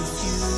of you.